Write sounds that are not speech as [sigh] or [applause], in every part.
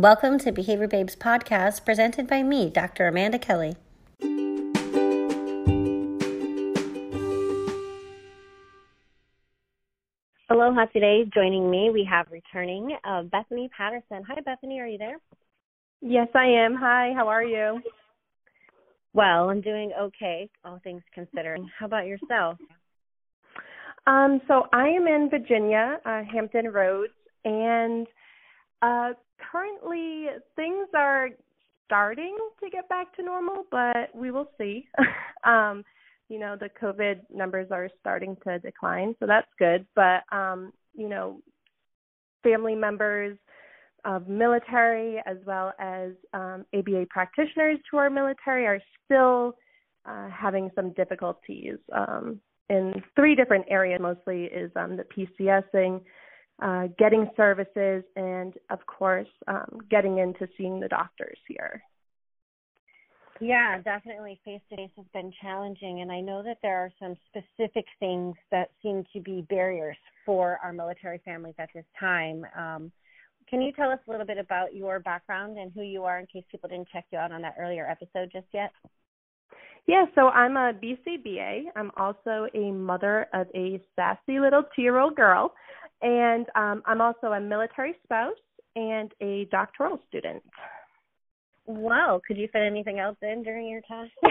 Welcome to Behavior Babes podcast presented by me, Dr. Amanda Kelly. Aloha today. Joining me, we have returning uh, Bethany Patterson. Hi, Bethany. Are you there? Yes, I am. Hi, how are you? Well, I'm doing okay, all things considered. How about yourself? Um, so I am in Virginia, uh, Hampton Roads, and uh, currently things are starting to get back to normal, but we will see. [laughs] um, you know, the COVID numbers are starting to decline, so that's good. But um, you know, family members of military as well as um, ABA practitioners who are military are still uh, having some difficulties um, in three different areas. Mostly is um, the PCSing, uh, getting services, and of course, um, getting into seeing the doctors here. Yeah, definitely face to face has been challenging. And I know that there are some specific things that seem to be barriers for our military families at this time. Um, can you tell us a little bit about your background and who you are in case people didn't check you out on that earlier episode just yet? Yeah, so I'm a BCBA. I'm also a mother of a sassy little two year old girl. And um, I'm also a military spouse and a doctoral student. Wow, could you fit anything else in during your time? [laughs]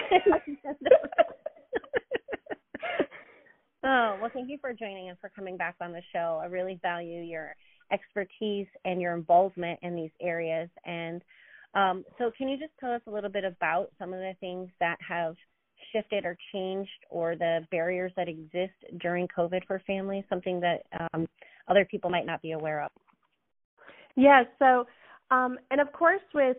oh, well, thank you for joining and for coming back on the show. I really value your expertise and your involvement in these areas. And um, so, can you just tell us a little bit about some of the things that have shifted or changed, or the barriers that exist during COVID for families? Something that um, other people might not be aware of. Yeah. So, um, and of course, with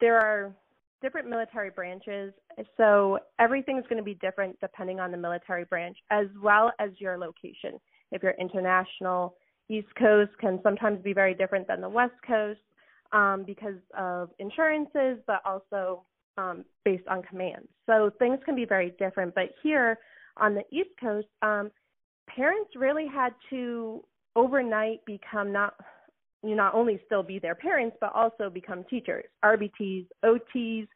there are different military branches, so everything's going to be different depending on the military branch as well as your location. If you're international, East Coast can sometimes be very different than the West Coast um, because of insurances, but also um, based on commands. So things can be very different. But here on the East Coast, um, parents really had to overnight become not you not only still be their parents but also become teachers, RBTs, OTs,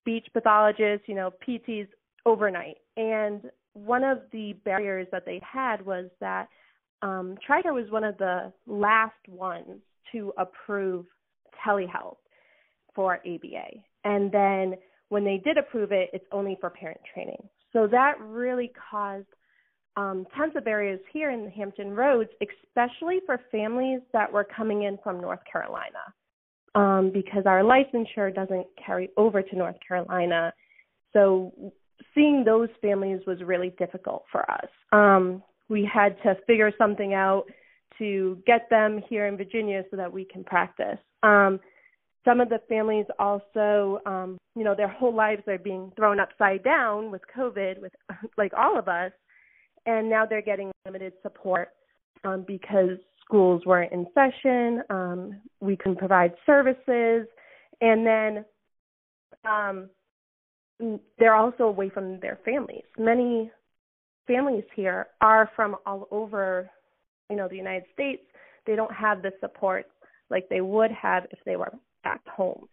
speech pathologists, you know, PTs overnight. And one of the barriers that they had was that um, TRICARE was one of the last ones to approve telehealth for ABA. And then when they did approve it, it's only for parent training. So that really caused um, tons of barriers here in the Hampton Roads, especially for families that were coming in from North Carolina, um, because our licensure doesn't carry over to North Carolina. So seeing those families was really difficult for us. Um, we had to figure something out to get them here in Virginia so that we can practice. Um, some of the families also, um, you know, their whole lives are being thrown upside down with COVID, with [laughs] like all of us, and now they're getting limited support um, because schools weren't in session. Um, we couldn't provide services, and then um, they're also away from their families. Many families here are from all over, you know, the United States. They don't have the support like they would have if they were back home.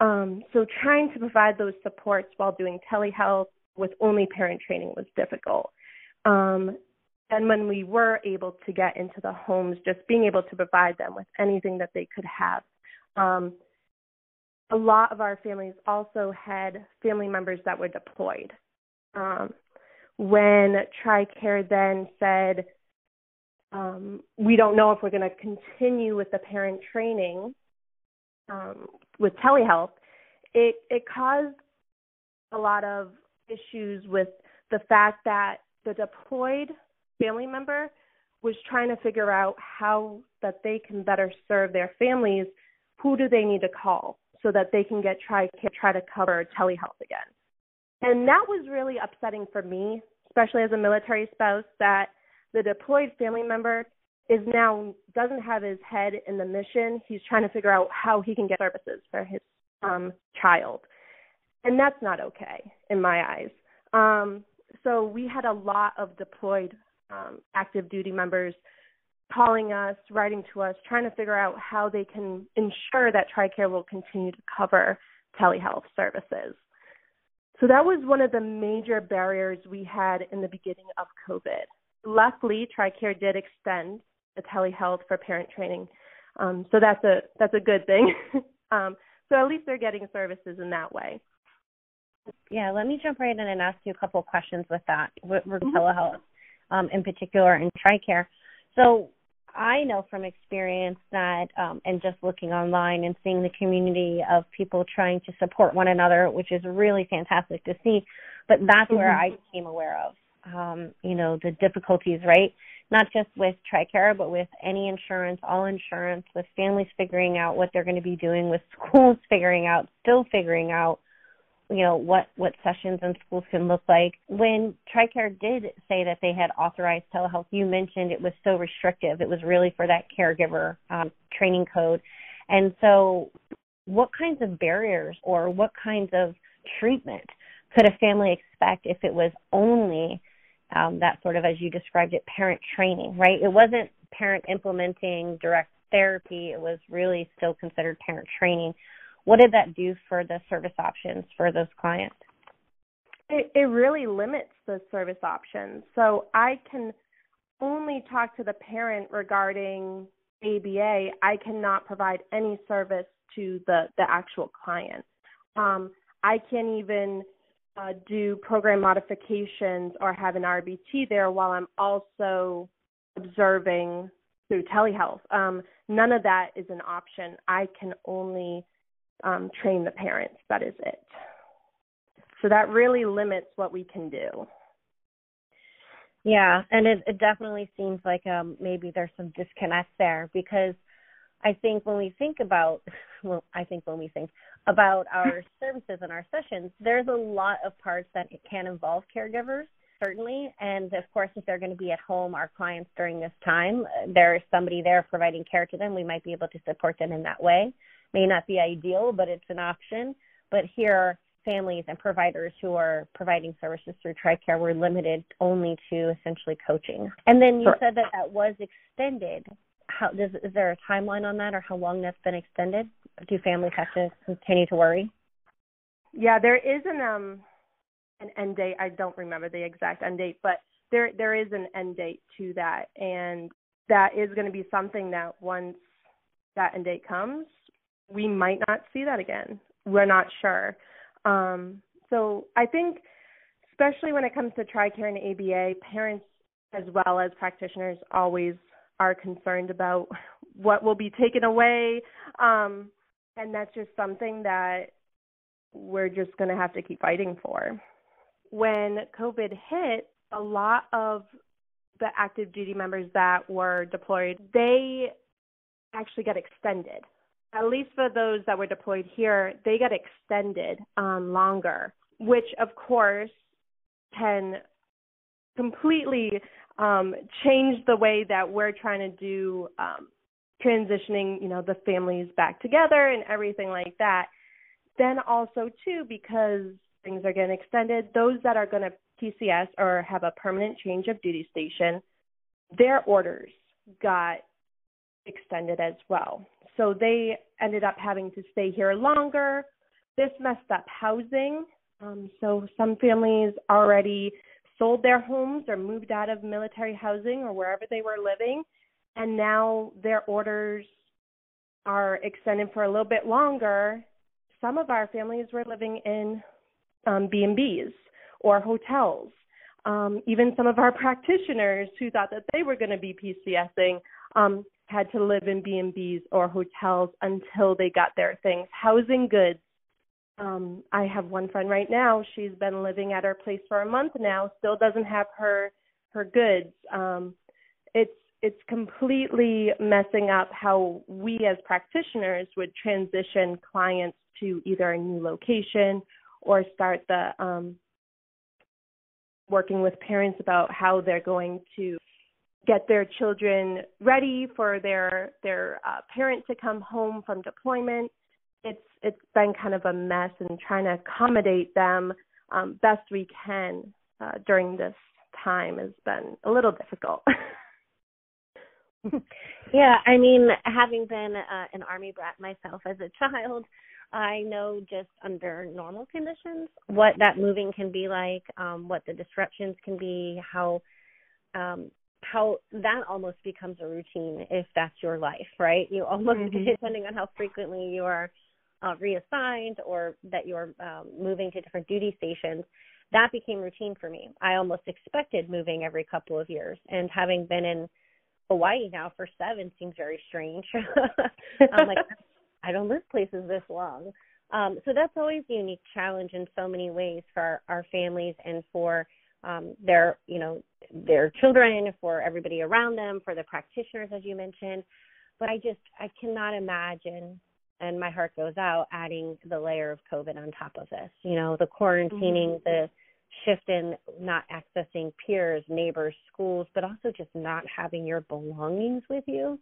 Um, so trying to provide those supports while doing telehealth with only parent training was difficult. Um, and when we were able to get into the homes, just being able to provide them with anything that they could have. Um, a lot of our families also had family members that were deployed. Um, when TRICARE then said, um, we don't know if we're going to continue with the parent training um, with telehealth, it, it caused a lot of issues with the fact that the deployed family member was trying to figure out how that they can better serve their families. Who do they need to call so that they can get try try to cover telehealth again? And that was really upsetting for me, especially as a military spouse, that the deployed family member is now doesn't have his head in the mission. He's trying to figure out how he can get services for his um, child, and that's not okay in my eyes. Um, so we had a lot of deployed um, active duty members calling us, writing to us, trying to figure out how they can ensure that TRICARE will continue to cover telehealth services. So that was one of the major barriers we had in the beginning of COVID. Luckily, TRICARE did extend the telehealth for parent training, um, so that's a that's a good thing. [laughs] um, so at least they're getting services in that way. Yeah, let me jump right in and ask you a couple of questions with that, with, with mm-hmm. telehealth um, in particular and TRICARE. So I know from experience that, um, and just looking online and seeing the community of people trying to support one another, which is really fantastic to see. But that's mm-hmm. where I became aware of, um, you know, the difficulties, right? Not just with TRICARE, but with any insurance, all insurance, with families figuring out what they're going to be doing, with schools figuring out, still figuring out you know what what sessions in schools can look like. When TRICARE did say that they had authorized telehealth, you mentioned it was so restrictive. It was really for that caregiver um, training code, and so what kinds of barriers or what kinds of treatment could a family expect if it was only um, that sort of, as you described it, parent training, right? It wasn't parent implementing direct therapy. It was really still considered parent training what did that do for the service options for those clients? It, it really limits the service options. So I can only talk to the parent regarding ABA. I cannot provide any service to the, the actual client. Um, I can't even uh, do program modifications or have an RBT there while I'm also observing through telehealth. Um, none of that is an option. I can only um, train the parents. That is it. So that really limits what we can do. Yeah, and it, it definitely seems like um, maybe there's some disconnect there because I think when we think about, [laughs] well, I think when we think about our [laughs] services and our sessions, there's a lot of parts that can involve caregivers, certainly. And of course, if they're going to be at home, our clients during this time, there's somebody there providing care to them. We might be able to support them in that way may not be ideal, but it's an option. But here, families and providers who are providing services through TRICARE were limited only to essentially coaching. And then you sure. said that that was extended. How does is there a timeline on that, or how long that's been extended? Do families have to continue to worry? Yeah, there is an um an end date. I don't remember the exact end date, but there there is an end date to that, and that is going to be something that once that end date comes, we might not see that again. We're not sure. Um, so I think, especially when it comes to TRICARE and ABA, parents as well as practitioners always are concerned about what will be taken away. Um, and that's just something that we're just going to have to keep fighting for. When COVID hit, a lot of the active duty members that were deployed, they actually got extended at least for those that were deployed here, they got extended um, longer, which of course can completely um, change the way that we're trying to do um, transitioning, you know, the families back together and everything like that. Then also too, because things are getting extended, those that are going to PCS or have a permanent change of duty station, their orders got extended as well. So they ended up having to stay here longer. This messed up housing. Um, so some families already sold their homes or moved out of military housing or wherever they were living, and now their orders are extended for a little bit longer. Some of our families were living in um, B&Bs or hotels. Um, even some of our [laughs] practitioners who thought that they were going to be PCSing um, had to live in B&Bs or hotels until they got their things. Housing goods. Um, I have one friend right now. She's been living at her place for a month now. Still doesn't have her her goods. Um, it's it's completely messing up how we as practitioners would transition clients to either a new location or start the um, working with parents about how they're going to get their children ready for their their uh, parent to come home from deployment. It's it's been kind of a mess and trying to accommodate them um, best we can uh, during this time has been a little difficult. [laughs] yeah, I mean, having been uh, an army brat myself as a child, I know just under normal conditions what that moving can be like, um, what the disruptions can be, how um, how that almost becomes a routine if that's your life, right? You almost [laughs] mm-hmm. depending on how frequently you are uh, reassigned or that you're um, moving to different duty stations. That became routine for me. I almost expected moving every couple of years, and having been in Hawaii now for seven seems very strange. [laughs] I'm like, I don't live places this long. Um, so that's always a unique challenge in so many ways for our, our families and for um, their, you know, their children, for everybody around them, for the practitioners, as you mentioned. But I just, I cannot imagine, and my heart goes out, adding the layer of COVID on top of this. You know, the quarantining, mm-hmm. the shift in not accessing peers, neighbors, schools, but also just not having your belongings with you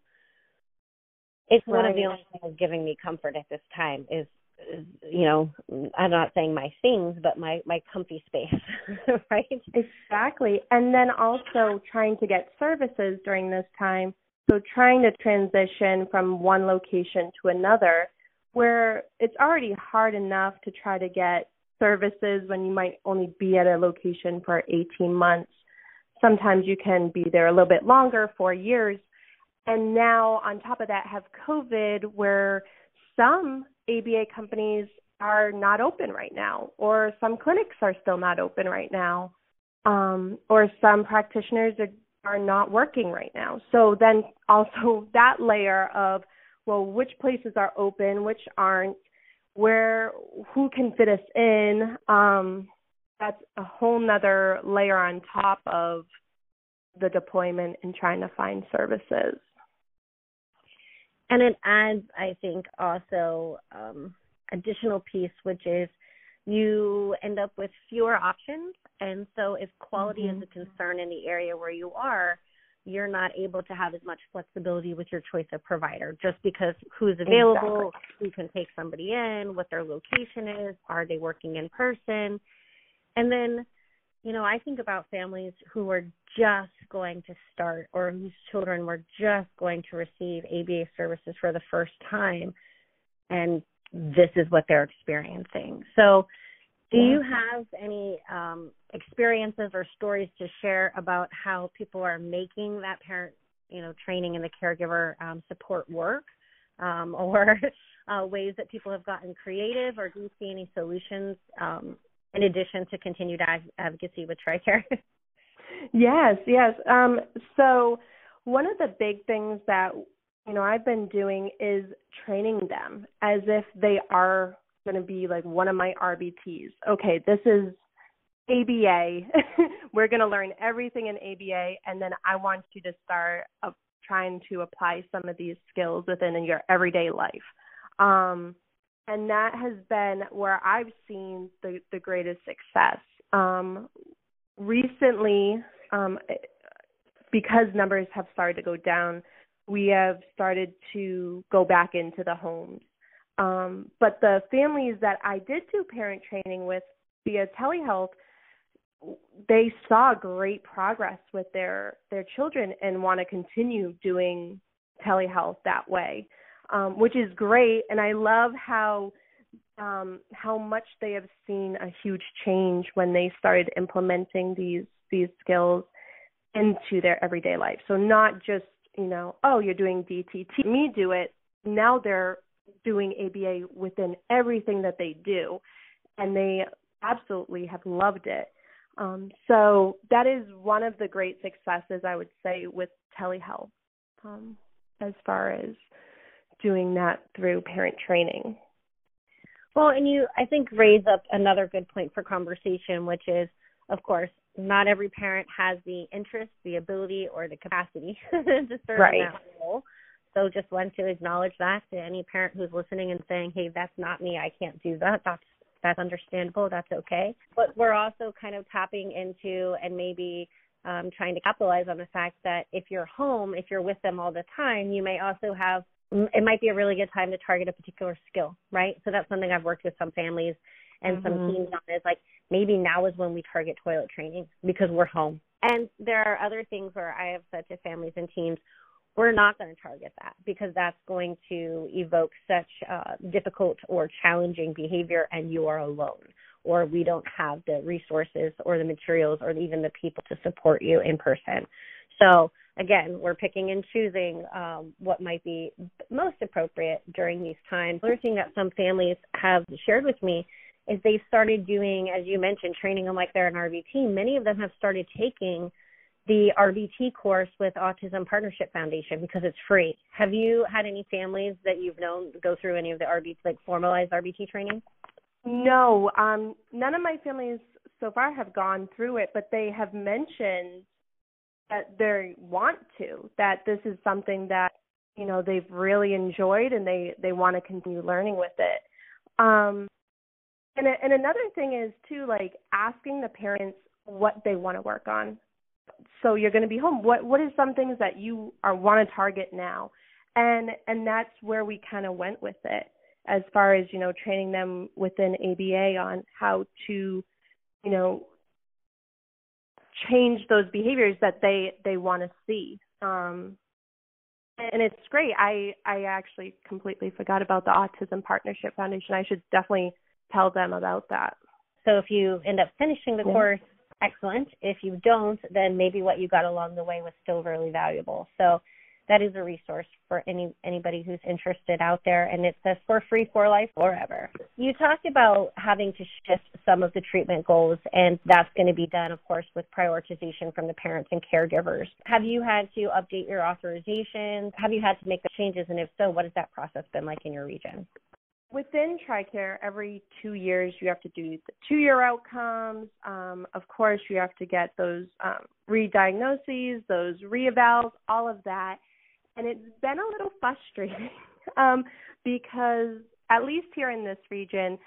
it's right. one of the only things giving me comfort at this time is, is you know i'm not saying my things but my my comfy space [laughs] right? Exactly. And then also trying to get services during this time. So trying to transition from one location to another where it's already hard enough to try to get services when you might only be at a location for 18 months. Sometimes you can be there a little bit longer 4 years and now on top of that have COVID where some ABA companies are not open right now or some clinics are still not open right now um, or some practitioners are, are not working right now. So then also [laughs] that layer of well which places are open, which aren't, where who can fit us in um, that's a whole nother layer on top of the deployment and trying to find services and it adds i think also um, additional piece which is you end up with fewer options and so if quality mm-hmm. is a concern in the area where you are you're not able to have as much flexibility with your choice of provider just because who's available exactly. who can take somebody in what their location is are they working in person and then you know, I think about families who are just going to start or whose children were just going to receive ABA services for the first time, and this is what they're experiencing. So, do you have any um, experiences or stories to share about how people are making that parent, you know, training and the caregiver um, support work, um, [laughs] or uh, ways that people have gotten creative, or do you see any solutions um, in addition to continued advocacy with TRICARE? [laughs] yes, yes. Um, so one of the big things that you know I've been doing is training them as if they are going to be like one of my RBTs. Okay, this is ABA. [laughs] We're going to learn everything in ABA, and then I want you to start uh, trying to apply some of these skills within your everyday life. Um, and that has been where I've seen the the greatest success. Um, recently, um, because numbers have started to go down, we have started to go back into the homes. Um, but the families that I did do parent training with via telehealth, they saw great progress with their their children and want to continue doing telehealth that way um, which is great. And I love how um, how much they have seen a huge change when they started implementing these these skills into their everyday life. So not just you know, oh, you're doing DTT, me do it. Now they're doing ABA within everything that they do, and they absolutely have loved it. Um, so that is one of the great successes I would say with telehealth, um, as far as doing that through parent training. Well, and you, I think, raise up another good point for conversation, which is, of course, not every parent has the interest, the ability, or the capacity [laughs] to serve right. in that role. So just want to acknowledge that to any parent who's listening and saying, "Hey, that's not me. I can't do that." That's that's understandable. That's okay. But we're also kind of tapping into and maybe um, trying to capitalize on the fact that if you're home, if you're with them all the time, you may also have it might be a really good time to target a particular skill, right? So that's something I've worked with some families and mm-hmm. some teams on is like maybe now is when we target toilet training because we're home. And there are other things where I have said to families and teams, we're not going to target that because that's going to evoke such uh, difficult or challenging behavior and you are alone or we don't have the resources or the materials or even the people to support you in person so again we're picking and choosing um, what might be most appropriate during these times another thing that some families have shared with me is they've started doing as you mentioned training them like they're an rbt many of them have started taking the RBT course with Autism Partnership Foundation because it's free. Have you had any families that you've known go through any of the RBT, like formalized RBT training? No, um, none of my families so far have gone through it, but they have mentioned that they want to. That this is something that you know they've really enjoyed and they they want to continue learning with it. Um, and and another thing is too like asking the parents what they want to work on so you're going to be home what what is some things that you are want to target now and and that's where we kind of went with it as far as you know training them within ABA on how to you know change those behaviors that they they want to see um and it's great i i actually completely forgot about the autism partnership foundation i should definitely tell them about that so if you end up finishing the yeah. course excellent. If you don't, then maybe what you got along the way was still really valuable. So that is a resource for any anybody who's interested out there and it says for free for life forever. You talked about having to shift some of the treatment goals and that's going to be done of course with prioritization from the parents and caregivers. Have you had to update your authorizations? Have you had to make the changes and if so, what has that process been like in your region? within TRICARE, every two years you have to do the two-year outcomes. Um, of course, you have to get those um, re-diagnoses, those re-evals, all of that. And it's been a little frustrating [laughs] um, because, at least here in this region,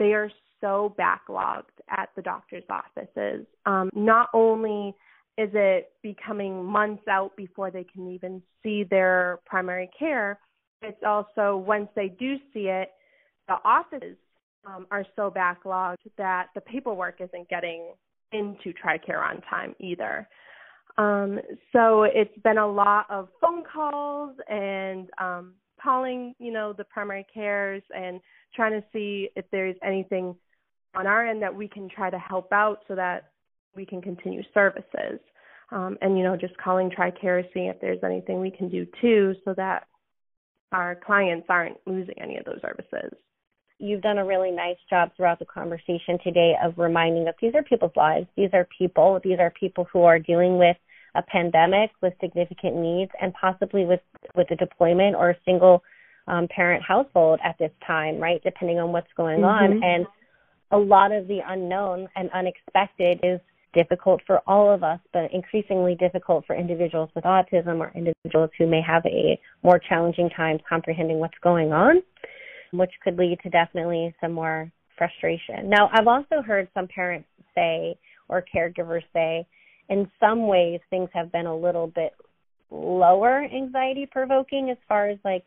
they are so backlogged at the doctor's offices. Um, not only is it becoming months out before they can even see their primary care, it's also once they do see it, the offices um, are so backlogged that the paperwork isn't getting into TRICARE on time either. Um, so it's been a lot of phone calls and um, calling, you know, the primary cares and trying to see if there's anything on our end that we can try to help out so that we can continue services. Um, and you know, just calling TRICARE, seeing if there's anything we can do too, so that our clients aren't losing any of those services you've done a really nice job throughout the conversation today of reminding us these are people's lives. These are people. These are people who are dealing with a pandemic with significant needs and possibly with with a deployment or a single um, parent household at this time, right? Depending on what's going mm-hmm. on. And a lot of the unknown and unexpected is difficult for all of us, but increasingly difficult for individuals with autism or individuals who may have a more challenging time comprehending what's going on which could lead to definitely some more frustration. Now, I've also heard some parents say or caregivers say, in some ways, things have been a little bit lower anxiety provoking as far as like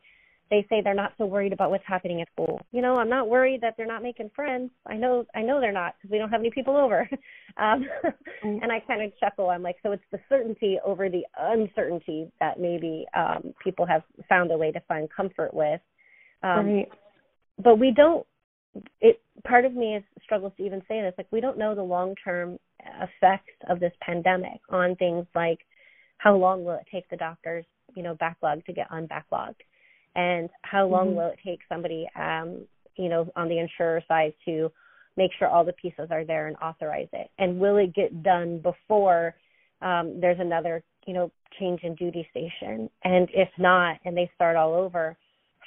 they say they're not so worried about what's happening at school. You know, I'm not worried that they're not making friends. I know, I know they're not because we don't have any people over. [laughs] Um, and I kind of chuckle. I'm like, so it's the certainty over the uncertainty that maybe um, people have found a way to find comfort with. Um, right but we don't it part of me is struggles to even say this like we don't know the long term effects of this pandemic on things like how long will it take the doctors you know backlog to get unbacklogged and how long mm-hmm. will it take somebody um you know on the insurer side to make sure all the pieces are there and authorize it? And will it get done before um there's another you know change in duty station? And if not and they start all over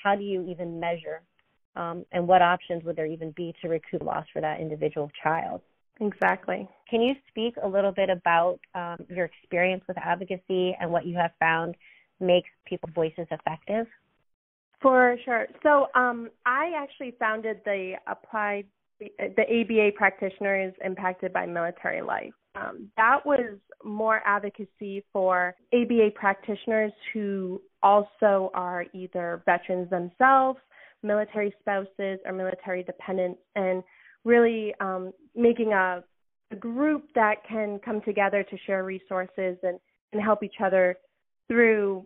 how do you even measure um, and what options would there even be to recoup loss for that individual child? Exactly. Can you speak a little bit about um, your experience with advocacy and what you have found makes people's voices effective? For sure. So um, I actually founded the applied the ABA practitioners impacted by military life. Um, that was more advocacy for ABA practitioners who also are either veterans themselves military spouses or military dependents and really um, making a, a group that can come together to share resources and, and help each other through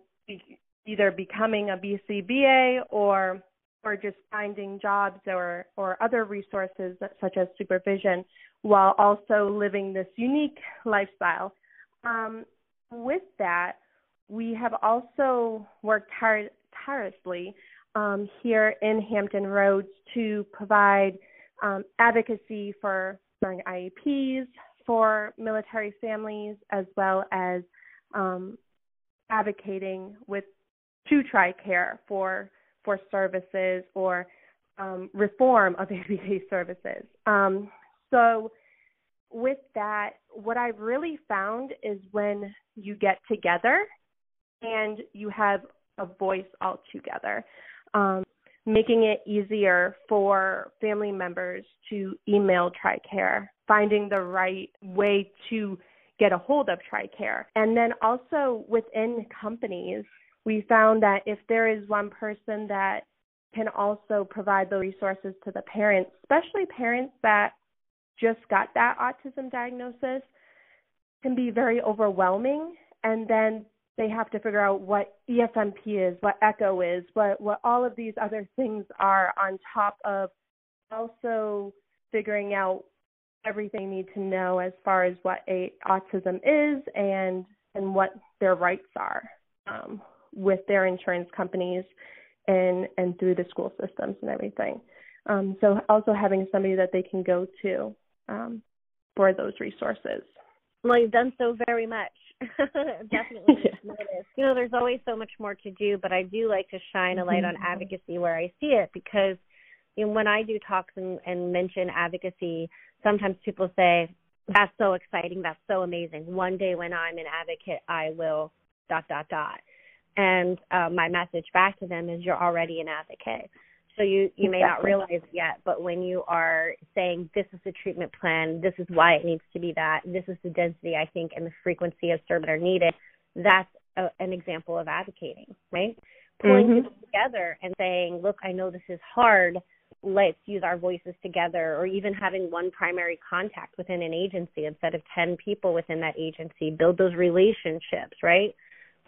either becoming a BCBA or or just finding jobs or or other resources such as supervision while also living this unique lifestyle. Um, with that, we have also worked tire- tirelessly um, here in Hampton Roads to provide um, advocacy for IEPs for military families, as well as um, advocating with to TRICARE for for services or um, reform of [laughs] ABA services. Um, so, with that, what I've really found is when you get together and you have a voice all together, um, making it easier for family members to email TRICARE, finding the right way to get a hold of TRICARE. And then also within companies, we found that if there is one person that can also provide the resources to the parents, especially parents that just got that autism diagnosis, can be very overwhelming. And then they have to figure out what EFMP is, what ECHO is, what, what all of these other things are on top of also figuring out everything they need to know as far as what a autism is and and what their rights are um, with their insurance companies and and through the school systems and everything. Um, so also having somebody that they can go to um, for those resources. Well, you've done so very much. [laughs] Definitely yeah. You know, there's always so much more to do, but I do like to shine a light mm-hmm. on advocacy where I see it because you know, when I do talks and, and mention advocacy, sometimes people say, "That's so exciting. That's so amazing. One day when I'm an advocate, I will dot dot dot." And uh, my message back to them is, "You're already an advocate." So you you may not realize it yet, but when you are saying this is the treatment plan, this is why it needs to be that, this is the density I think and the frequency of service are needed, that's a, an example of advocating, right? Pulling mm-hmm. people together and saying, look, I know this is hard. Let's use our voices together, or even having one primary contact within an agency instead of 10 people within that agency. Build those relationships, right?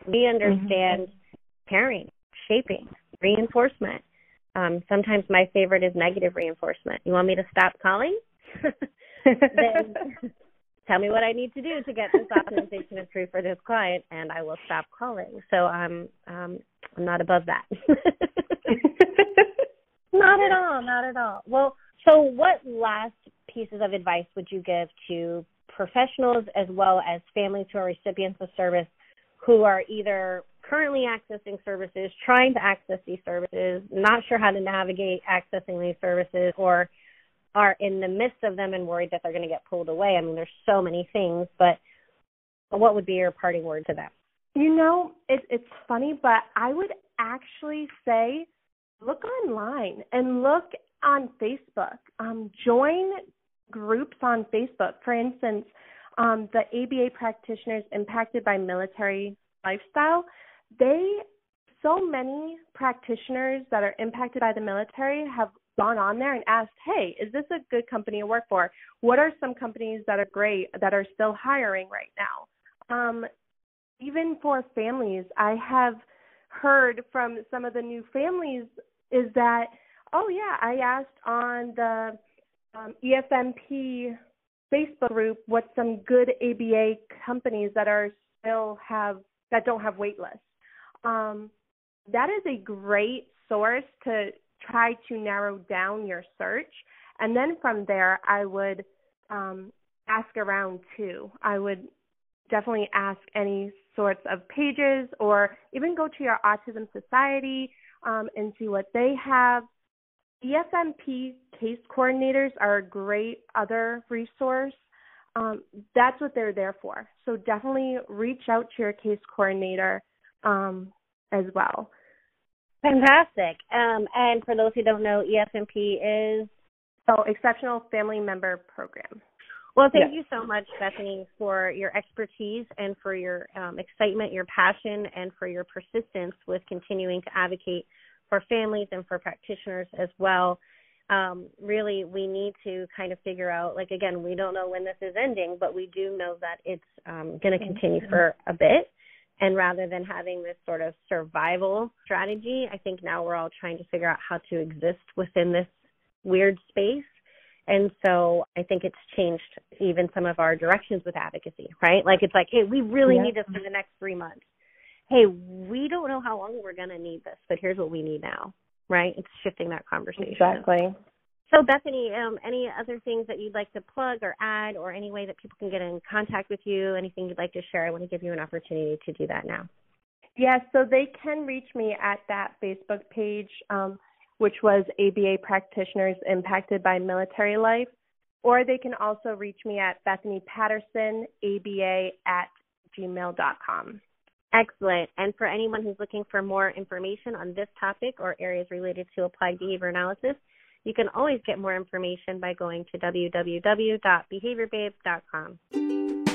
We mm-hmm. understand mm-hmm. pairing, shaping, reinforcement um, sometimes my favorite is negative reinforcement. You want me to stop calling? [laughs] then tell me what I need to do to get this optimization approved for this client, and I will stop calling. So I'm um, I'm not above that. [laughs] not at all. Not at all. Well, so what last pieces of advice would you give to professionals as well as families who are recipients of service who are either currently accessing services, trying to access these services, not sure how to navigate accessing these services, or are in the midst of them and worried that they're going to get pulled away. I mean, there's so many things, but what would be your parting word to them? You know, it, it's funny, but I would actually say look online and look on Facebook. Um, join groups on Facebook. For instance, um, the ABA practitioners impacted by military lifestyle they so many practitioners that are impacted by the military have gone on there and asked, "Hey, is this a good company to work for? What are some companies that are great that are still hiring right now?" Um, even for families, I have heard from some of the new families is that, "Oh yeah, I asked on the um, EFMP Facebook group what some good ABA companies that are still have that don't have wait lists." Um, that is a great source to try to narrow down your search. And then from there, I would um, ask around too. I would definitely ask any sorts of pages or even go to your Autism Society um, and see what they have. EFMP case coordinators are a great other resource. Um, that's what they're there for. So definitely reach out to your case coordinator um, as well. Fantastic. Um, and for those who don't know, EFMP is oh Exceptional Family Member Program. Well, thank yes. you so much, Bethany, for your expertise and for your um, excitement, your passion, and for your persistence with continuing to advocate for families and for practitioners as well. Um, really, we need to kind of figure out, like, again, we don't know when this is ending, but we do know that it's um, going to continue for a bit And rather than having this sort of survival strategy, I think now we're all trying to figure out how to exist within this weird space. And so I think it's changed even some of our directions with advocacy, right? Like it's like, hey, we really need this for the next three months. Hey, we don't know how long we're going to need this, but here's what we need now, right? It's shifting that conversation. Exactly. So, Bethany, um, any other things that you'd like to plug or add, or any way that people can get in contact with you? Anything you'd like to share? I want to give you an opportunity to do that now. Yes, yeah, so they can reach me at that Facebook page, um, which was ABA Practitioners Impacted by Military Life, or they can also reach me at Bethany Patterson, ABA at gmail.com. Excellent. And for anyone who's looking for more information on this topic or areas related to applied behavior analysis, you can always get more information by going to www.behaviorbabes.com.